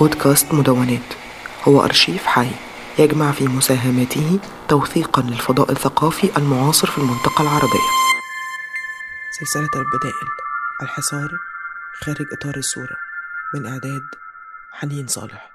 بودكاست مدونات. هو أرشيف حي يجمع في مساهماته توثيقا للفضاء الثقافي المعاصر في المنطقة العربية. سلسلة البدائل. الحصار خارج إطار الصورة. من إعداد حنين صالح.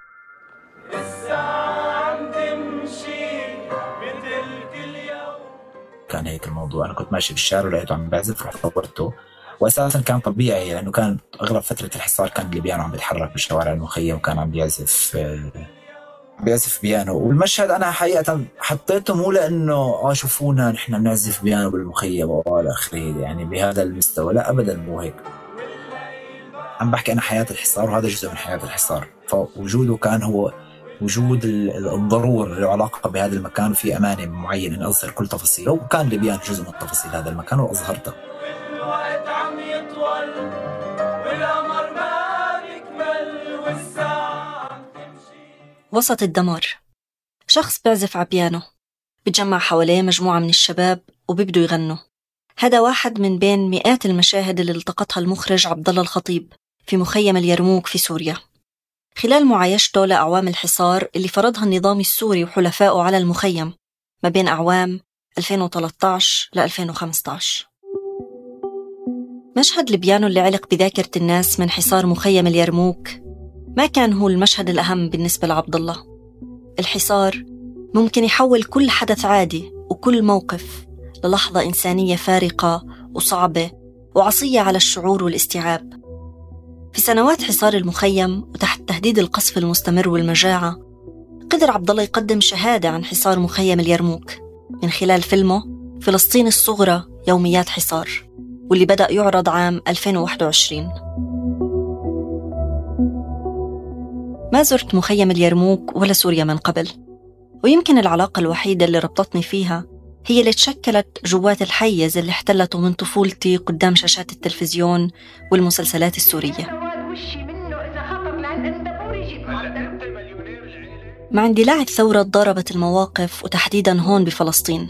كان هيك الموضوع. أنا كنت ماشي في الشارع ولقيته عم بعزف رحت صورته واساسا كان طبيعي لأنه كان أغلب فترة الحصار كان البيانو عم بيتحرك بشوارع المخيم وكان عم بيعزف آه، بيعزف بيانو. والمشهد أنا حقيقة حطيته مو لأنه آه شوفونا نحن بنعزف بيانو بالمخيم وإلى آخره يعني بهذا المستوى. لا ابدا مو هيك. عم بحكي أنا حياة الحصار وهذا جزء من حياة الحصار. فوجوده كان هو وجود الضرورة له علاقة بهذا المكان وفي أمانة معينة أظهر كل تفاصيله. وكان لبيان جزء من تفاصيل هذا المكان وأظهرتها وسط الدمار. شخص بيعزف عبيانو بتجمع حواليه مجموعة من الشباب وبيبدوا يغنوا. هذا واحد من بين مئات المشاهد اللي التقطها المخرج عبد الله الخطيب في مخيم اليرموك في سوريا. خلال معايشته لأعوام الحصار اللي فرضها النظام السوري وحلفائه على المخيم ما بين أعوام 2013 ل 2015 مشهد البيانو اللي علق بذاكرة الناس من حصار مخيم اليرموك ما كان هو المشهد الأهم بالنسبة لعبد الله. الحصار ممكن يحول كل حدث عادي وكل موقف للحظة إنسانية فارقة وصعبة وعصية على الشعور والاستيعاب. في سنوات حصار المخيم وتحت تهديد القصف المستمر والمجاعة قدر عبد الله يقدم شهادة عن حصار مخيم اليرموك من خلال فيلمه فلسطين الصغرى يوميات حصار واللي بدأ يعرض عام 2021 ما زرت مخيم اليرموك ولا سوريا من قبل. ويمكن العلاقة الوحيدة اللي ربطتني فيها هي اللي تشكلت جوات الحيز اللي احتلته من طفولتي قدام شاشات التلفزيون والمسلسلات السورية. مع اندلاع الثورة ضربت المواقف وتحديدا هون بفلسطين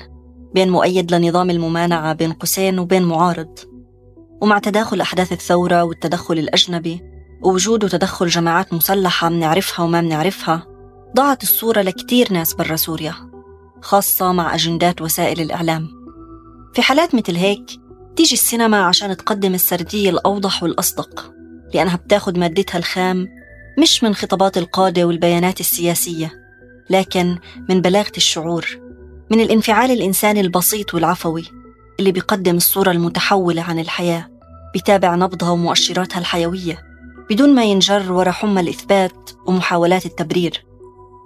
بين مؤيد لنظام الممانعة بين قوسين وبين معارض. ومع تداخل أحداث الثورة والتدخل الأجنبي ووجود وتدخل جماعات مسلحة منعرفها وما منعرفها ضاعت الصورة لكتير ناس برا سوريا خاصة مع أجندات وسائل الإعلام. في حالات مثل هيك تيجي السينما عشان تقدم السردية الأوضح والأصدق لأنها بتاخد مادتها الخام مش من خطابات القادة والبيانات السياسية لكن من بلاغة الشعور من الانفعال الإنساني البسيط والعفوي اللي بيقدم الصورة المتحولة عن الحياة بيتابع نبضها ومؤشراتها الحيوية. بدون ما ينجر ورا حمى الإثبات ومحاولات التبرير.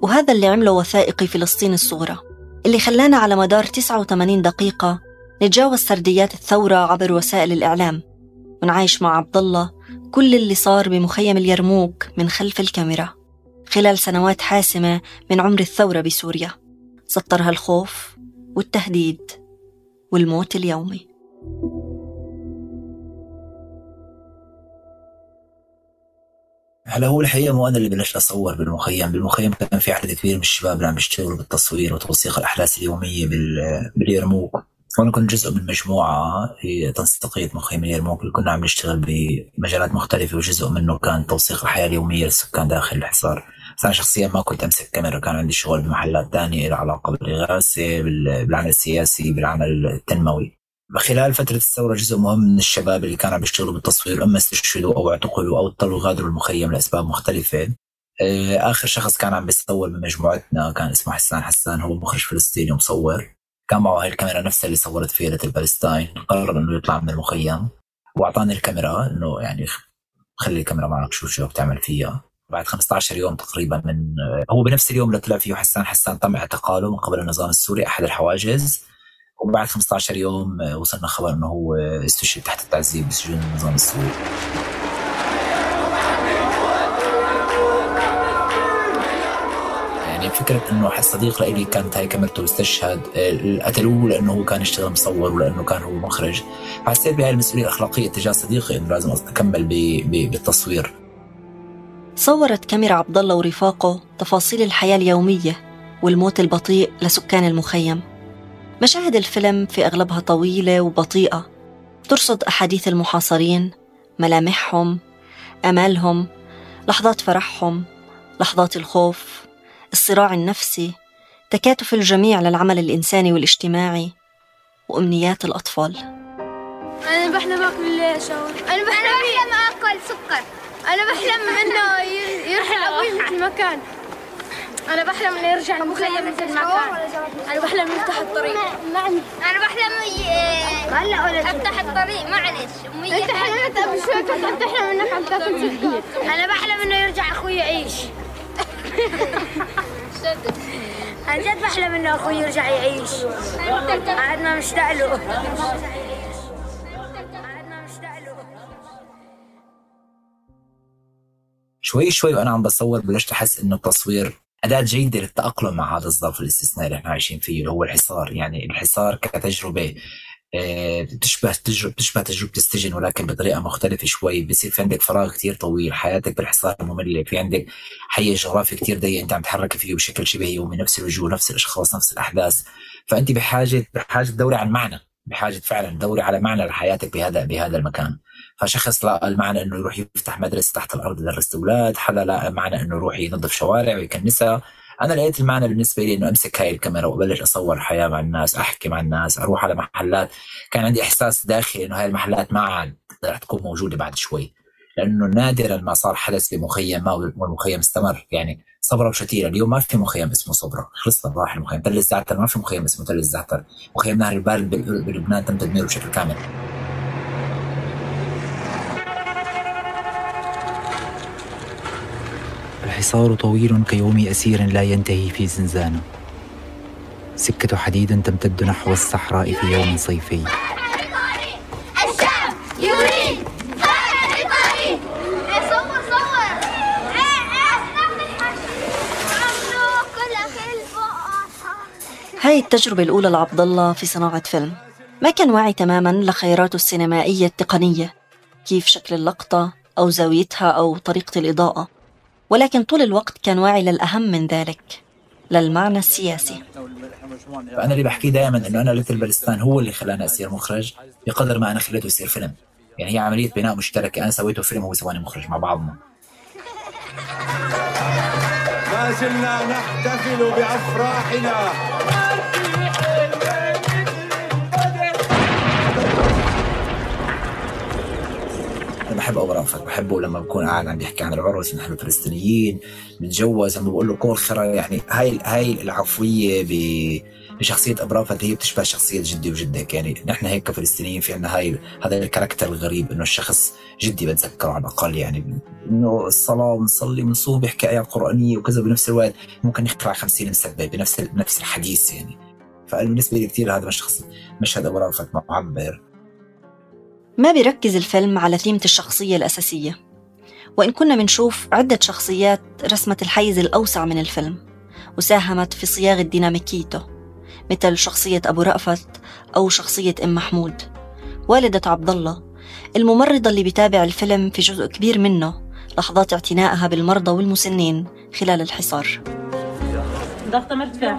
وهذا اللي عمله وثائقي فلسطين الصغرى اللي خلانا على مدار 89 دقيقة نتجاوز سرديات الثورة عبر وسائل الإعلام ونعايش مع عبد الله كل اللي صار بمخيم اليرموك من خلف الكاميرا خلال سنوات حاسمة من عمر الثورة بسوريا. سطرها الخوف والتهديد والموت اليومي. هلا هو الحقيقة مو أنا اللي بلشت أصور بالمخيم، بالمخيم كان في عدد كبير من الشباب اللي عم بيشتغلوا بالتصوير وتوثيق الأحداث اليومية باليرموك، وأنا كنت جزء من مجموعة هي تنسيقية مخيم اليرموك اللي كنا عم نشتغل بمجالات مختلفة وجزء منه كان توثيق الحياة اليومية للسكان داخل الحصار. بس أنا شخصيا ما كنت أمسك كاميرا كان عندي شغل بمحلات ثانية لها علاقة بالاغاثه بالعمل السياسي بالعمل التنموي. خلال فترة الثورة جزء مهم من الشباب اللي كانوا عم يشتغلوا بالتصوير أما استشهدوا أو اعتقلوا أو اضطروا يغادروا المخيم لأسباب مختلفة. آه، آخر شخص كان عم بيصور بمجموعتنا كان اسمه حسان. حسان هو مخرج فلسطيني ومصور. كان معه هاي الكاميرا نفسها اللي صورت فيها ليل يا بالستاين قرر إنه يطلع من المخيم وأعطاني الكاميرا إنه يعني خلي الكاميرا معك شوف شو بتعمل فيها. بعد 15 يوم تقريبا من هو بنفس اليوم اللي طلع فيه حسان. حسان تم اعتقاله من قبل النظام السوري أحد الحواجز. وبعد 15 يوم وصلنا خبر إنه هو استشهد تحت التعذيب بسجون النظام السوري يعني فكرة إنه صديق لإلي كانت هاي كاميرته واستشهد قتلوه لإنه هو كان يشتغل مصور ولإنه كان هو مخرج. حسيت بهاي المسؤولية الأخلاقية تجاه صديقي إنه لازم أكمل بالتصوير. صورت كاميرا عبد الله ورفاقه تفاصيل الحياة اليومية والموت البطيء لسكان المخيم. مشاهد الفيلم في أغلبها طويلة وبطيئة. ترصد أحاديث المحاصرين ملامحهم أمالهم لحظات فرحهم لحظات الخوف الصراع النفسي تكاتف الجميع للعمل الإنساني والاجتماعي وأمنيات الأطفال. أنا بحلم أكل شاور أنا بحلم أكل سكر. أنا بحلم إنه يرحل أبوي مثل مكان أنا بحلم انه يرجع المخيم مثل المكان أنا بحلم يفتح الطريق. أنا بحلم هلا ولا أفتح الطريق. معلش. أنت حلمت قبل شوي كنت تحلم إنك عم تاكل سكر أنا بحلم إنه يرجع أخوي يعيش. عن جد بحلم إنه أخوي يرجع يعيش. قعدنا مشتاق له شوي شوي وأنا عم بصور بلشت أحس إنه التصوير أداة جيدة للتأقلم مع هذا الظرف الاستثنائي اللي إحنا عايشين فيه اللي هو الحصار. يعني الحصار كتجربة بتشبه آه، تجربة بتشبه تجربة السجن ولكن بطريقة مختلفة شوي. بصير في عندك فراغ كتير طويل حياتك بالحصار مملة. في عندك حي جغرافي كتير ضيق أنت عم تتحرك فيه بشكل شبه يومي نفس الوجوه نفس الأشخاص نفس الأحداث. فأنت بحاجة بحاجة تدوري عن معنى بحاجة فعلا تدوري على معنى لحياتك بهذا بهذا المكان. فشخص لقى المعنى إنه يروح يفتح مدرسة تحت الأرض يدرس أولاد حدا لقى معنى إنه يروح ينظف شوارع ويكنسها. أنا لقيت المعنى بالنسبة لي إنه أمسك هاي الكاميرا وأبلش أصور حياة مع الناس أحكي مع الناس أروح على محلات. كان عندي إحساس داخلي إنه هاي المحلات ما عاد رح تكون موجودة بعد شوي لأنه نادرا ما صار حدث بمخيم ما والمخيم استمر. يعني صبرا وشتيرة اليوم ما في مخيم اسمه صبرا. خلصنا راح المخيم. تل الزعتر ما في مخيم اسمه تل الزعتر مخيم نهر البارد بلبنان تم تدميره بشكل كامل. الحصار طويل كيوم أسير لا ينتهي في زنزانة. سكة حديد تمتد نحو الصحراء في يوم صيفي. هاي التجربة الأولى لعبد الله في صناعة فيلم. ما كان واعي تماما لخياراته السينمائية التقنية كيف شكل اللقطة أو زاويتها أو طريقة الإضاءة. ولكن طول الوقت كان واعي للأهم من ذلك للمعنى السياسي. فأنا اللي بحكيه دائما إنه أنا ليتل بلستان هو اللي خلاني أصير مخرج بقدر ما أنا خليته يصير فيلم. يعني هي عملية بناء مشتركة أنا سويته فيلم وهو سواني مخرج مع بعضنا. ما زلنا نحتفل بأفراحنا. بحب رافت بحبه لما بكون قاعد عم يحكي عن العرس نحن الفلسطينيين بنتجوز عم بقول له كل خرا يعني هاي هاي العفوية بشخصية ابو رافت هي بتشبه شخصية جدي وجدك يعني نحن هيك كفلسطينيين في عندنا هاي هذا الكاركتر الغريب إنه الشخص جدي بتذكره على الأقل يعني إنه الصلاة ونصلي ونصوم بيحكي ايات قرآنية وكذا بنفس الوقت ممكن يقرا 50 مسبه بنفس بنفس الحديث يعني. فبالنسبه لي كثير هذا الشخص مشهد ابو رافت معبر. ما بيركز الفيلم على ثيمة الشخصية الأساسية وإن كنا منشوف عدة شخصيات رسمت الحيز الأوسع من الفيلم وساهمت في صياغة ديناميكيته مثل شخصية أبو رأفت أو شخصية أم محمود والدة عبد الله الممرضة اللي بيتابع الفيلم في جزء كبير منه لحظات اعتنائها بالمرضى والمسنين خلال الحصار. ضغطة مرتفع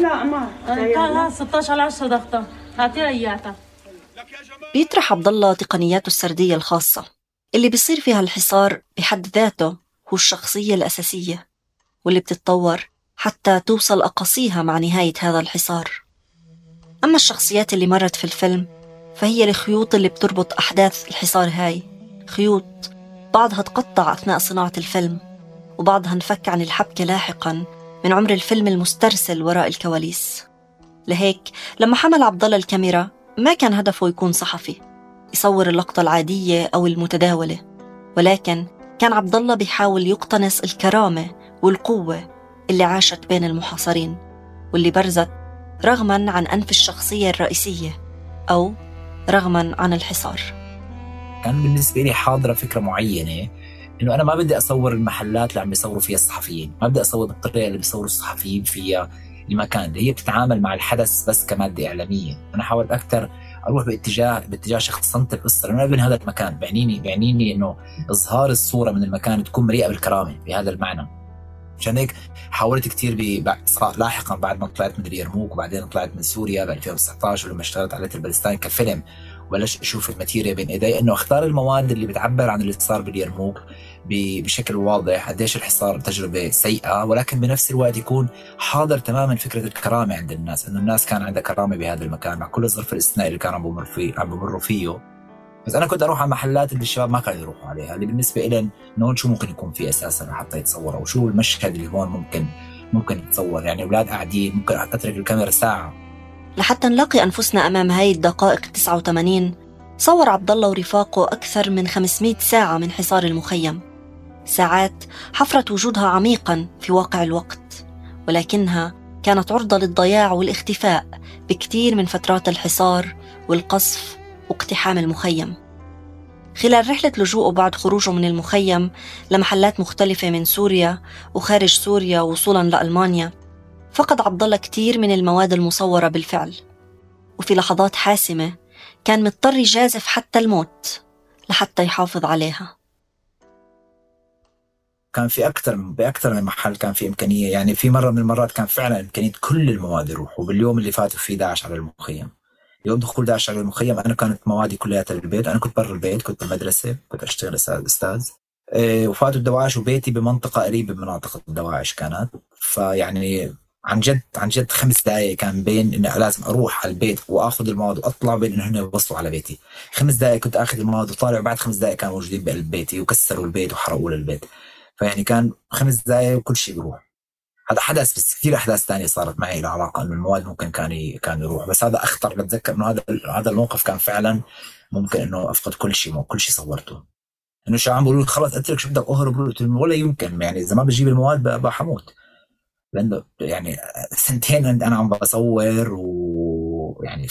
لا ما. 16 على 10 ضغطة هاتي إياها. بيطرح عبد الله تقنياته السردية الخاصة اللي بيصير فيها الحصار بحد ذاته هو الشخصية الأساسية واللي بتتطور حتى توصل أقاصيها مع نهاية هذا الحصار. أما الشخصيات اللي مرت في الفيلم فهي الخيوط اللي بتربط أحداث الحصار هاي. خيوط بعضها تقطع أثناء صناعة الفيلم وبعضها انفك عن الحبكة لاحقا من عمر الفيلم المسترسل وراء الكواليس. لهيك لما حمل عبد الله الكاميرا ما كان هدفه يكون صحفي يصور اللقطة العادية أو المتداولة ولكن كان عبد الله بيحاول يقتنص الكرامة والقوة اللي عاشت بين المحاصرين واللي برزت رغما عن أنف الشخصية الرئيسية أو رغما عن الحصار. كان بالنسبة لي حاضرة فكرة معينة إنه أنا ما بدي أصور المحلات اللي عم بيصوروا فيها الصحفيين، ما بدي أصور بالطريقة اللي بيصوروا الصحفيين فيها. المكان اللي هي بتتعامل مع الحدث بس كمادة إعلامية. أنا حاولت أكثر أروح باتجاه باتجاه شخصنه القصة لأنه ابن هذا المكان. بعنيني بعنيني إنه إظهار الصورة من المكان تكون مليئة بالكرامة بهذا المعنى. عشان هيك حاولت كثير لاحقا بعد ما طلعت من اليرموك وبعدين طلعت من سوريا ب 2019 ولما اشتغلت على البلستان كفيلم. بلش أشوف الماتيريا بين إيدي إنه أختار المواد اللي بتعبر عن اللي صار باليرموك بشكل واضح قديش الحصار تجربة سيئة ولكن بنفس الوقت يكون حاضر تماما فكرة الكرامة عند الناس إنه الناس كان عندها كرامة بهذا المكان مع كل الظرف الاستثنائي اللي كانوا عم بمر فيه عم بمروا فيه. بس أنا كنت أروح على محلات اللي الشباب ما كانوا يروحوا عليها اللي بالنسبة لي إنه هون شو ممكن يكون في أساسا حتى يتصور أو شو المشهد اللي هون ممكن ممكن يتصور؟ يعني أولاد قاعدين ممكن أترك الكاميرا ساعة. لحتى نلاقي أنفسنا أمام هاي الدقائق 89 صور عبد الله ورفاقه أكثر من 500 ساعة من حصار المخيم. ساعات حفرت وجودها عميقا في واقع الوقت ولكنها كانت عرضة للضياع والاختفاء بكثير من فترات الحصار والقصف واقتحام المخيم. خلال رحلة لجوءه بعد خروجه من المخيم لمحلات مختلفة من سوريا وخارج سوريا وصولا لألمانيا فقد عبد الله كثير من المواد المصورة بالفعل. وفي لحظات حاسمة كان مضطر يجازف حتى الموت لحتى يحافظ عليها. كان في أكثر بأكثر من محل كان في إمكانية. يعني في مرة من المرات كان فعلا إمكانية كل المواد يروحوا. باليوم اللي فات في داعش على المخيم. يوم دخول داعش على المخيم أنا كانت موادي كلها بالبيت أنا كنت برا البيت كنت بالمدرسة كنت أشتغل أستاذ. إيه وفاتوا الدواعش وبيتي بمنطقة قريبة من مناطق الدواعش كانت. فيعني عن جد عن جد خمس دقائق كان بين اني لازم أروح على البيت وآخذ المواد وأطلع بين إنه هن يوصلوا على بيتي. خمس دقائق كنت آخذ المواد وطالع وبعد خمس دقائق كانوا موجودين بقلب بيتي وكسروا البيت وحرقوا البيت فيعني كان خمس دقائق وكل شيء بيروح. هذا حدث بس كثير أحداث ثانية صارت معي لها علاقة إنه المواد ممكن كان كان يروح. بس هذا أخطر بتذكر إنه هذا هذا الموقف كان فعلا ممكن إنه أفقد كل شيء كل شيء صورته. إنه شو عم بيقولوا خلص أترك شو بدك؟ أهرب. ولا يمكن. يعني إذا ما بجيب المواد بحموت. لأنه يعني سنتين أنا عم بصور ويعني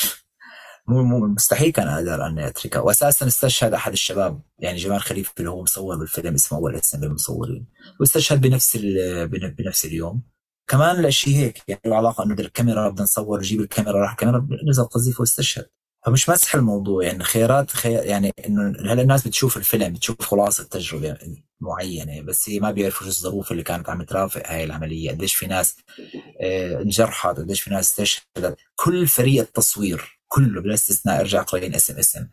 مو مستحيل كان أقدر أني أتركها. واساسا استشهد أحد الشباب يعني جمال خليفه اللي هو مصور بالفيلم اسمه أول اسم بالمصورين واستشهد بنفس بنفس اليوم. كمان الشيء هيك يعني له علاقة إنه الكاميرا بدنا نصور نجيب الكاميرا راح الكاميرا نزل قذيفه واستشهد. فمش مسح الموضوع يعني خيارات خيار يعني إنه هلا الناس بتشوف الفيلم بتشوف خلاصة تجربه معينة بس هي ما بيعرفوا شو الظروف اللي كانت عم ترافق هاي العملية. قديش في ناس آه، انجرحت قديش في ناس استشهدت. كل فريق التصوير كله بلا استثناء ارجع قليلين اسم اسم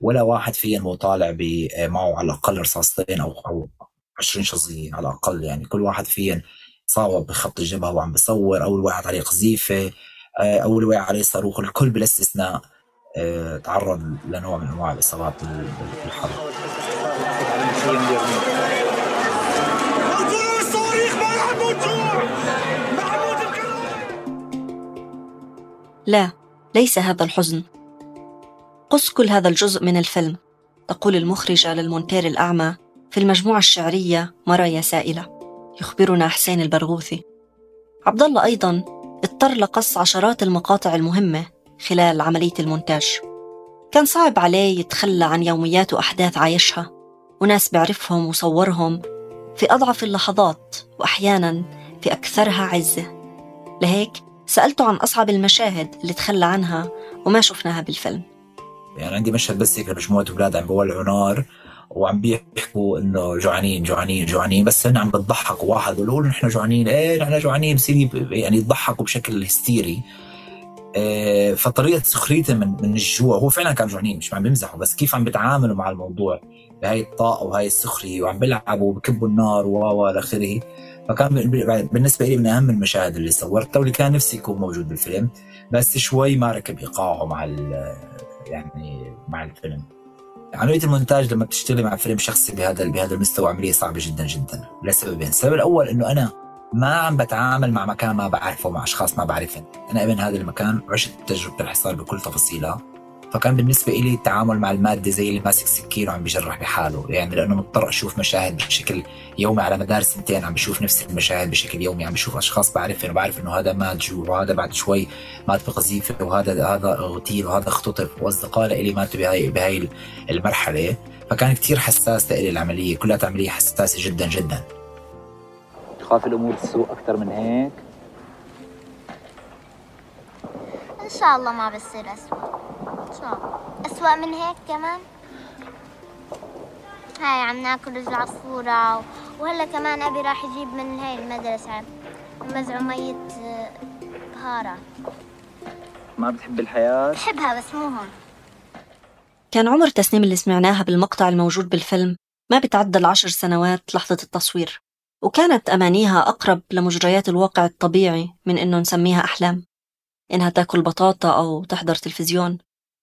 ولا واحد فيهم هو طالع آه، معه على الأقل رصاصتين أو أو 20 شظيه على الأقل. يعني كل واحد فيهم صاوب بخط الجبهة وعم بصور أو الواحد عليه قذيفة آه، أو الواحد عليه صاروخ. الكل بلا استثناء تعرض لنوع من أنواع الإصابات بالحرب. لا ليس هذا الحزن. قص كل هذا الجزء من الفيلم تقول المخرجة للمونتير الأعمى في المجموعة الشعرية مرايا سائلة يخبرنا حسين البرغوثي. عبد الله أيضا اضطر لقص عشرات المقاطع المهمة خلال عملية المونتاج. كان صعب عليه يتخلى عن يوميات وأحداث عايشها. وناس بعرفهم وصورهم في أضعف اللحظات وأحيانا في أكثرها عزة. لهيك سألته عن أصعب المشاهد اللي تخلى عنها وما شفناها بالفيلم. يعني عندي مشهد بس هيك مجموعة أولاد عم بولعوا نار وعم بيحكوا إنه جوعانين جوعانين جوعانين. بس هن عم بتضحكوا واحد بيقولوا نحن جوعانين. إيه نحن جوعانين. بصير يعني يضحكوا بشكل هستيري. إيه فطريقة سخريته من من الجوع. هو فعلا كان جوعانين مش عم بيمزحوا. بس كيف عم بيتعاملوا مع الموضوع؟ بهاي الطاقة وهاي السخرية وعم بيلعبوا وبكبوا النار و إلى آخره. فكان بالنسبة لي من أهم المشاهد اللي صورتها واللي كان نفسي يكون موجود بالفيلم بس شوي ما ركب إيقاعه مع يعني مع الفيلم. عمليه المونتاج لما بتشتغلي مع فيلم شخصي بهذا بهذا المستوى عملية صعبة جدا جدا. لسببين، السبب الأول إنه أنا ما عم بتعامل مع مكان ما بعرفه مع أشخاص ما بعرفهم، أنا أبن هذا المكان عشت تجربة الحصار بكل تفاصيلها. فكان بالنسبة لي التعامل مع المادة زي اللي ماسك سكين وعم بيجرح بحاله. يعني لأنه مضطر أشوف مشاهد بشكل يومي على مدار سنتين عم بشوف نفس المشاهد بشكل يومي. عم بشوف أشخاص بعرفهم وبعرف إنه هذا مات جوع وهذا بعد شوي مات بقذيفة وهذا هذا اغتيل وهذا اختطف وأصدقاء لي ماتوا بهاي بهاي المرحلة. فكان كثير حساس لإلي العملية كلها عملية حساسة جدا جدا. تخاف الأمور تسوء أكثر من هيك؟ إن شاء الله ما بصير أسوأ. أسوأ من هيك كمان؟ هاي عم ناكل رز عصفورة وهلا كمان أبي راح يجيب من هاي المدرسة. مزعومية آه، بهارة ما بتحب الحياة؟ بحبها بس مو هون. كان عمر تسنيم اللي سمعناها بالمقطع الموجود بالفيلم ما بتعدى العشر سنوات لحظة التصوير وكانت أمانيها أقرب لمجريات الواقع الطبيعي من إنه نسميها أحلام. إنها تاكل بطاطا أو تحضر تلفزيون.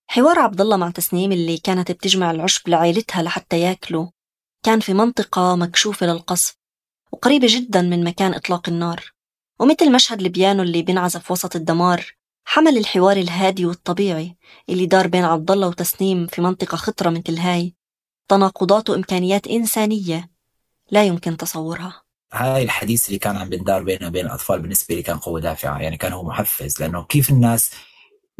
حوار عبد الله مع تسنيم اللي كانت بتجمع العشب لعائلتها لحتى ياكلوا. كان في منطقة مكشوفة للقصف وقريبة جدا من مكان إطلاق النار. ومثل مشهد البيانو اللي بينعزف وسط الدمار حمل الحوار الهادي والطبيعي اللي دار بين عبد الله وتسنيم في منطقة خطرة مثل هاي تناقضات وإمكانيات إنسانية لا يمكن تصورها. هاي الحديث اللي كان عم بندار بينه وبين الأطفال بالنسبة لي كان قوة دافعة يعني كان هو محفز لأنه كيف الناس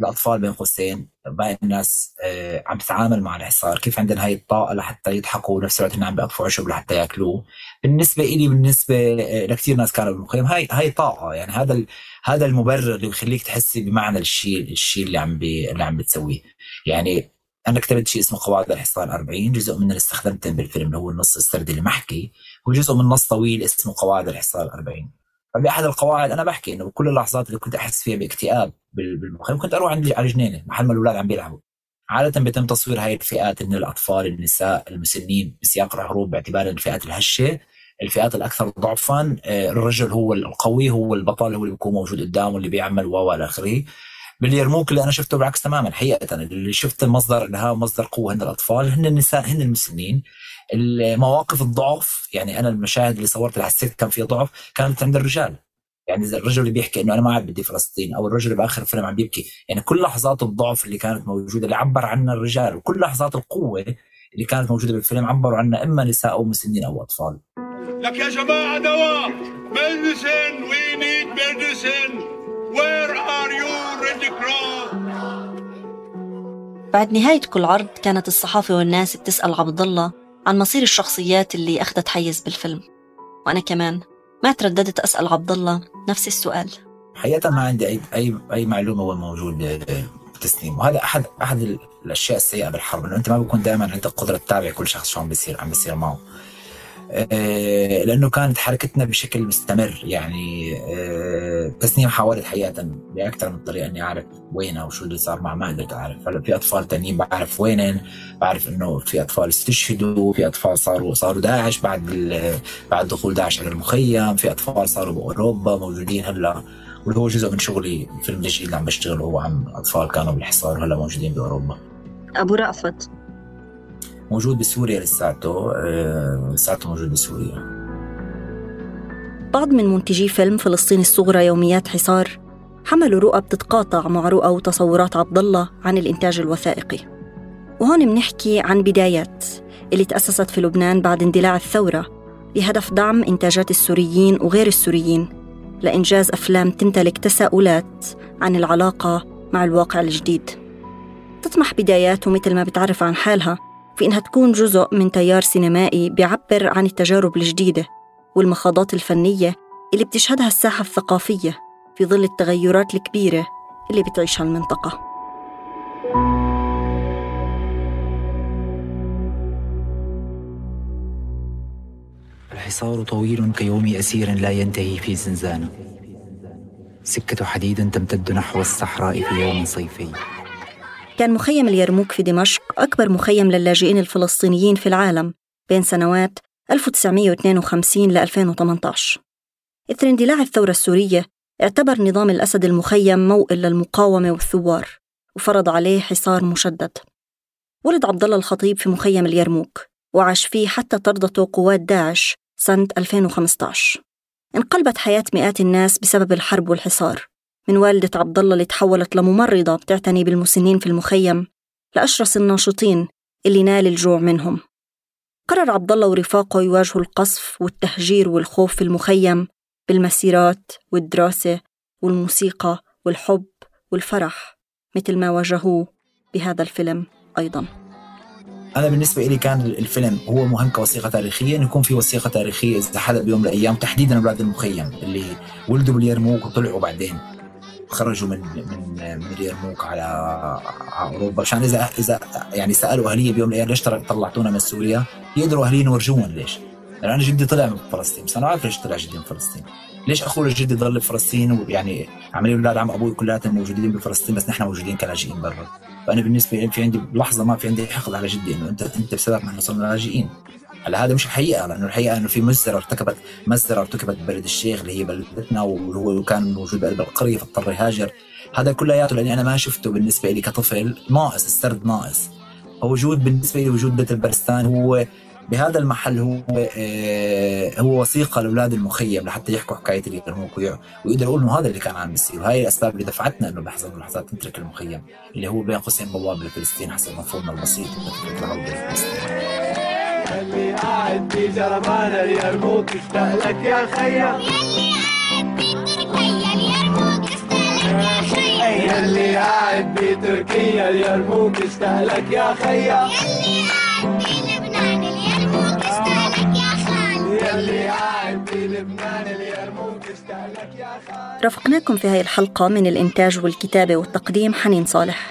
الأطفال بين قوسين باقي الناس آه، عم تتعامل مع الحصار كيف عندنا هاي الطاقة لحتى يضحكوا ونفس الوقت عم بيقطفوا عشب لحتى يأكلوه. بالنسبة لي بالنسبة لكثير ناس كانوا بالمخيم هاي هاي طاقة يعني هذا هذا المبرر اللي بيخليك تحسي بمعنى الشيء الشيء اللي عم بي اللي عم بتسويه. يعني أنا كتبت شيء اسمه قواعد الحصار 40 جزء منه اللي استخدمته بالفيلم اللي هو النص السردي اللي محكي وجزء من نص طويل اسمه قواعد الحصار 40 فبأحد القواعد أنا بحكي إنه بكل اللحظات اللي كنت أحس فيها باكتئاب بالمخيم كنت أروح عندي على جنينة محل ما الأولاد عم بيلعبوا. عادة بيتم تصوير هاي الفئات من الأطفال النساء المسنين بسياق الحروب باعتبار الفئات الهشة. الفئات الأكثر ضعفا آه، الرجل هو القوي هو البطل هو اللي بيكون موجود قدامه اللي بيعمل و إلى آخره. باليرموك اللي أنا شفته بالعكس تماما حقيقه. اللي شفت مصدر الهاء ومصدر قوة هن الأطفال هن النساء هن المسنين. المواقف الضعف يعني أنا المشاهد اللي صورت اللي حسيت كان فيها ضعف كانت عند الرجال. يعني الرجل اللي بيحكي إنه أنا ما عاد بدي فلسطين أو الرجل اللي بآخر الفيلم عم بيبكي يعني كل لحظات الضعف اللي كانت موجودة اللي عبر عنها الرجال وكل لحظات القوة اللي كانت موجودة بالفيلم عبروا عنها إما نساء أو مسنين أو أطفال. لك يا جماعة دواء medicine we need medicine. Where are you red cross بعد نهاية كل عرض كانت الصحافة والناس بتسأل عبد الله عن مصير الشخصيات اللي أخذت حيز بالفيلم. وأنا كمان ما ترددت أسأل عبد الله نفس السؤال. حقيقة ما عندي أي أي أي معلومة هو موجود بتسنيم وهذا أحد أحد الأشياء السيئة بالحرب إنه أنت ما بيكون دائما عندك قدرة تتابع كل شخص شو عم بيصير عم بيصير معه. آه، لأنه كانت حركتنا بشكل مستمر يعني آه، تسنيم حاولت حقيقة بأكثر من طريقة إني أعرف وينها وشو اللي صار مع ما قدرت اعرف هلأ في أطفال تانيين بعرف وينن بعرف إنه في أطفال استشهدوا في أطفال صاروا صاروا داعش بعد بعد دخول داعش على المخيم في أطفال صاروا بأوروبا موجودين هلأ. واللي هو جزء من شغلي الفيلم الجديد اللي عم بشتغله هو عن أطفال كانوا بالحصار وهلا موجودين بأوروبا. أبو رأفت. موجود بسوريا لساته آه، لساته موجود بسوريا. بعض من منتجي فيلم فلسطين الصغرى يوميات حصار حملوا رؤى بتتقاطع مع رؤى وتصورات عبد الله عن الإنتاج الوثائقي. وهون بنحكي عن بدايات اللي تأسست في لبنان بعد اندلاع الثورة بهدف دعم إنتاجات السوريين وغير السوريين لإنجاز أفلام تمتلك تساؤلات عن العلاقة مع الواقع الجديد. تطمح بدايات ومثل ما بتعرف عن حالها في إنها تكون جزء من تيار سينمائي بيعبر عن التجارب الجديدة والمخاضات الفنية اللي بتشهدها الساحة الثقافية في ظل التغيرات الكبيرة اللي بتعيشها المنطقة. الحصار طويل كيوم أسير لا ينتهي في زنزانة. سكة حديد تمتد نحو الصحراء في يوم صيفي. كان مخيم اليرموك في دمشق أكبر مخيم للاجئين الفلسطينيين في العالم بين سنوات 1952 ل 2018 إثر اندلاع الثورة السورية اعتبر نظام الأسد المخيم موئل للمقاومة والثوار وفرض عليه حصار مشدد. ولد عبد الله الخطيب في مخيم اليرموك وعاش فيه حتى طردته قوات داعش سنة 2015 انقلبت حياة مئات الناس بسبب الحرب والحصار. من والدة عبد الله اللي تحولت لممرضة بتعتني بالمسنين في المخيم لأشرس الناشطين اللي نال الجوع منهم. قرر عبد الله ورفاقه يواجهوا القصف والتهجير والخوف في المخيم بالمسيرات والدراسة والموسيقى والحب والفرح مثل ما واجهوه بهذا الفيلم أيضاً. أنا بالنسبة لي كان الفيلم هو مهم كوثيقه تاريخية إنه يكون في وثيقة تاريخية إذا حدا بيوم من الأيام تحديدا أولاد المخيم اللي ولدوا باليرموك وطلعوا بعدين. خرجوا من من من اليرموك على على أوروبا. عشان اذا إذا يعني سألوا أهلية بيوم من ليش طلعتونا من سوريا يقدروا اهلينا يورجوهم ليش؟ يعني أنا جدي طلع من فلسطين بس أنا عارف ليش طلع جدي من فلسطين. ليش أخوي جدي ضل بفلسطين ويعني عملي أولاد عم أبوي كلياتهم موجودين بفلسطين بس نحن موجودين كلاجئين برا. فأنا بالنسبة لي في عندي لحظة ما في عندي حقد على جدي إنه انت أنت بسبب نحن صرنا لاجئين هلا هذا مش الحقيقة لأنه الحقيقة إنه في مجزره ارتكبت مجزره ارتكبت ببلد الشيخ اللي هي بلدتنا وهو كان موجود بقلب القرية فاضطر يهاجر. هذا كلياته لأني أنا ما شفته بالنسبة لي كطفل ناقص السرد ناقص. وجود بالنسبة لي وجود بيت البرستان هو بهذا المحل هو آه هو وثيقة لأولاد المخيم لحتى يحكوا حكاية اليرموك ويقدروا يقولوا إنه هذا اللي كان عم بيصير وهي الأسباب اللي دفعتنا إنه بلحظه من اللحظات نترك المخيم اللي هو بين قوسين بوابة لفلسطين حسب مفهومنا البسيط. لفكره العوده لفلسطين اللي قاعد في جرمان اليرموك اشتاق لك يا خيا يلي قاعد بتركيا اليرموك اشتاق لك يا خيا يلي قاعد بلبنان اليرموك اشتاق لك يا خال. رافقناكم في هذه الحلقة من الإنتاج والكتابة والتقديم حنين صالح.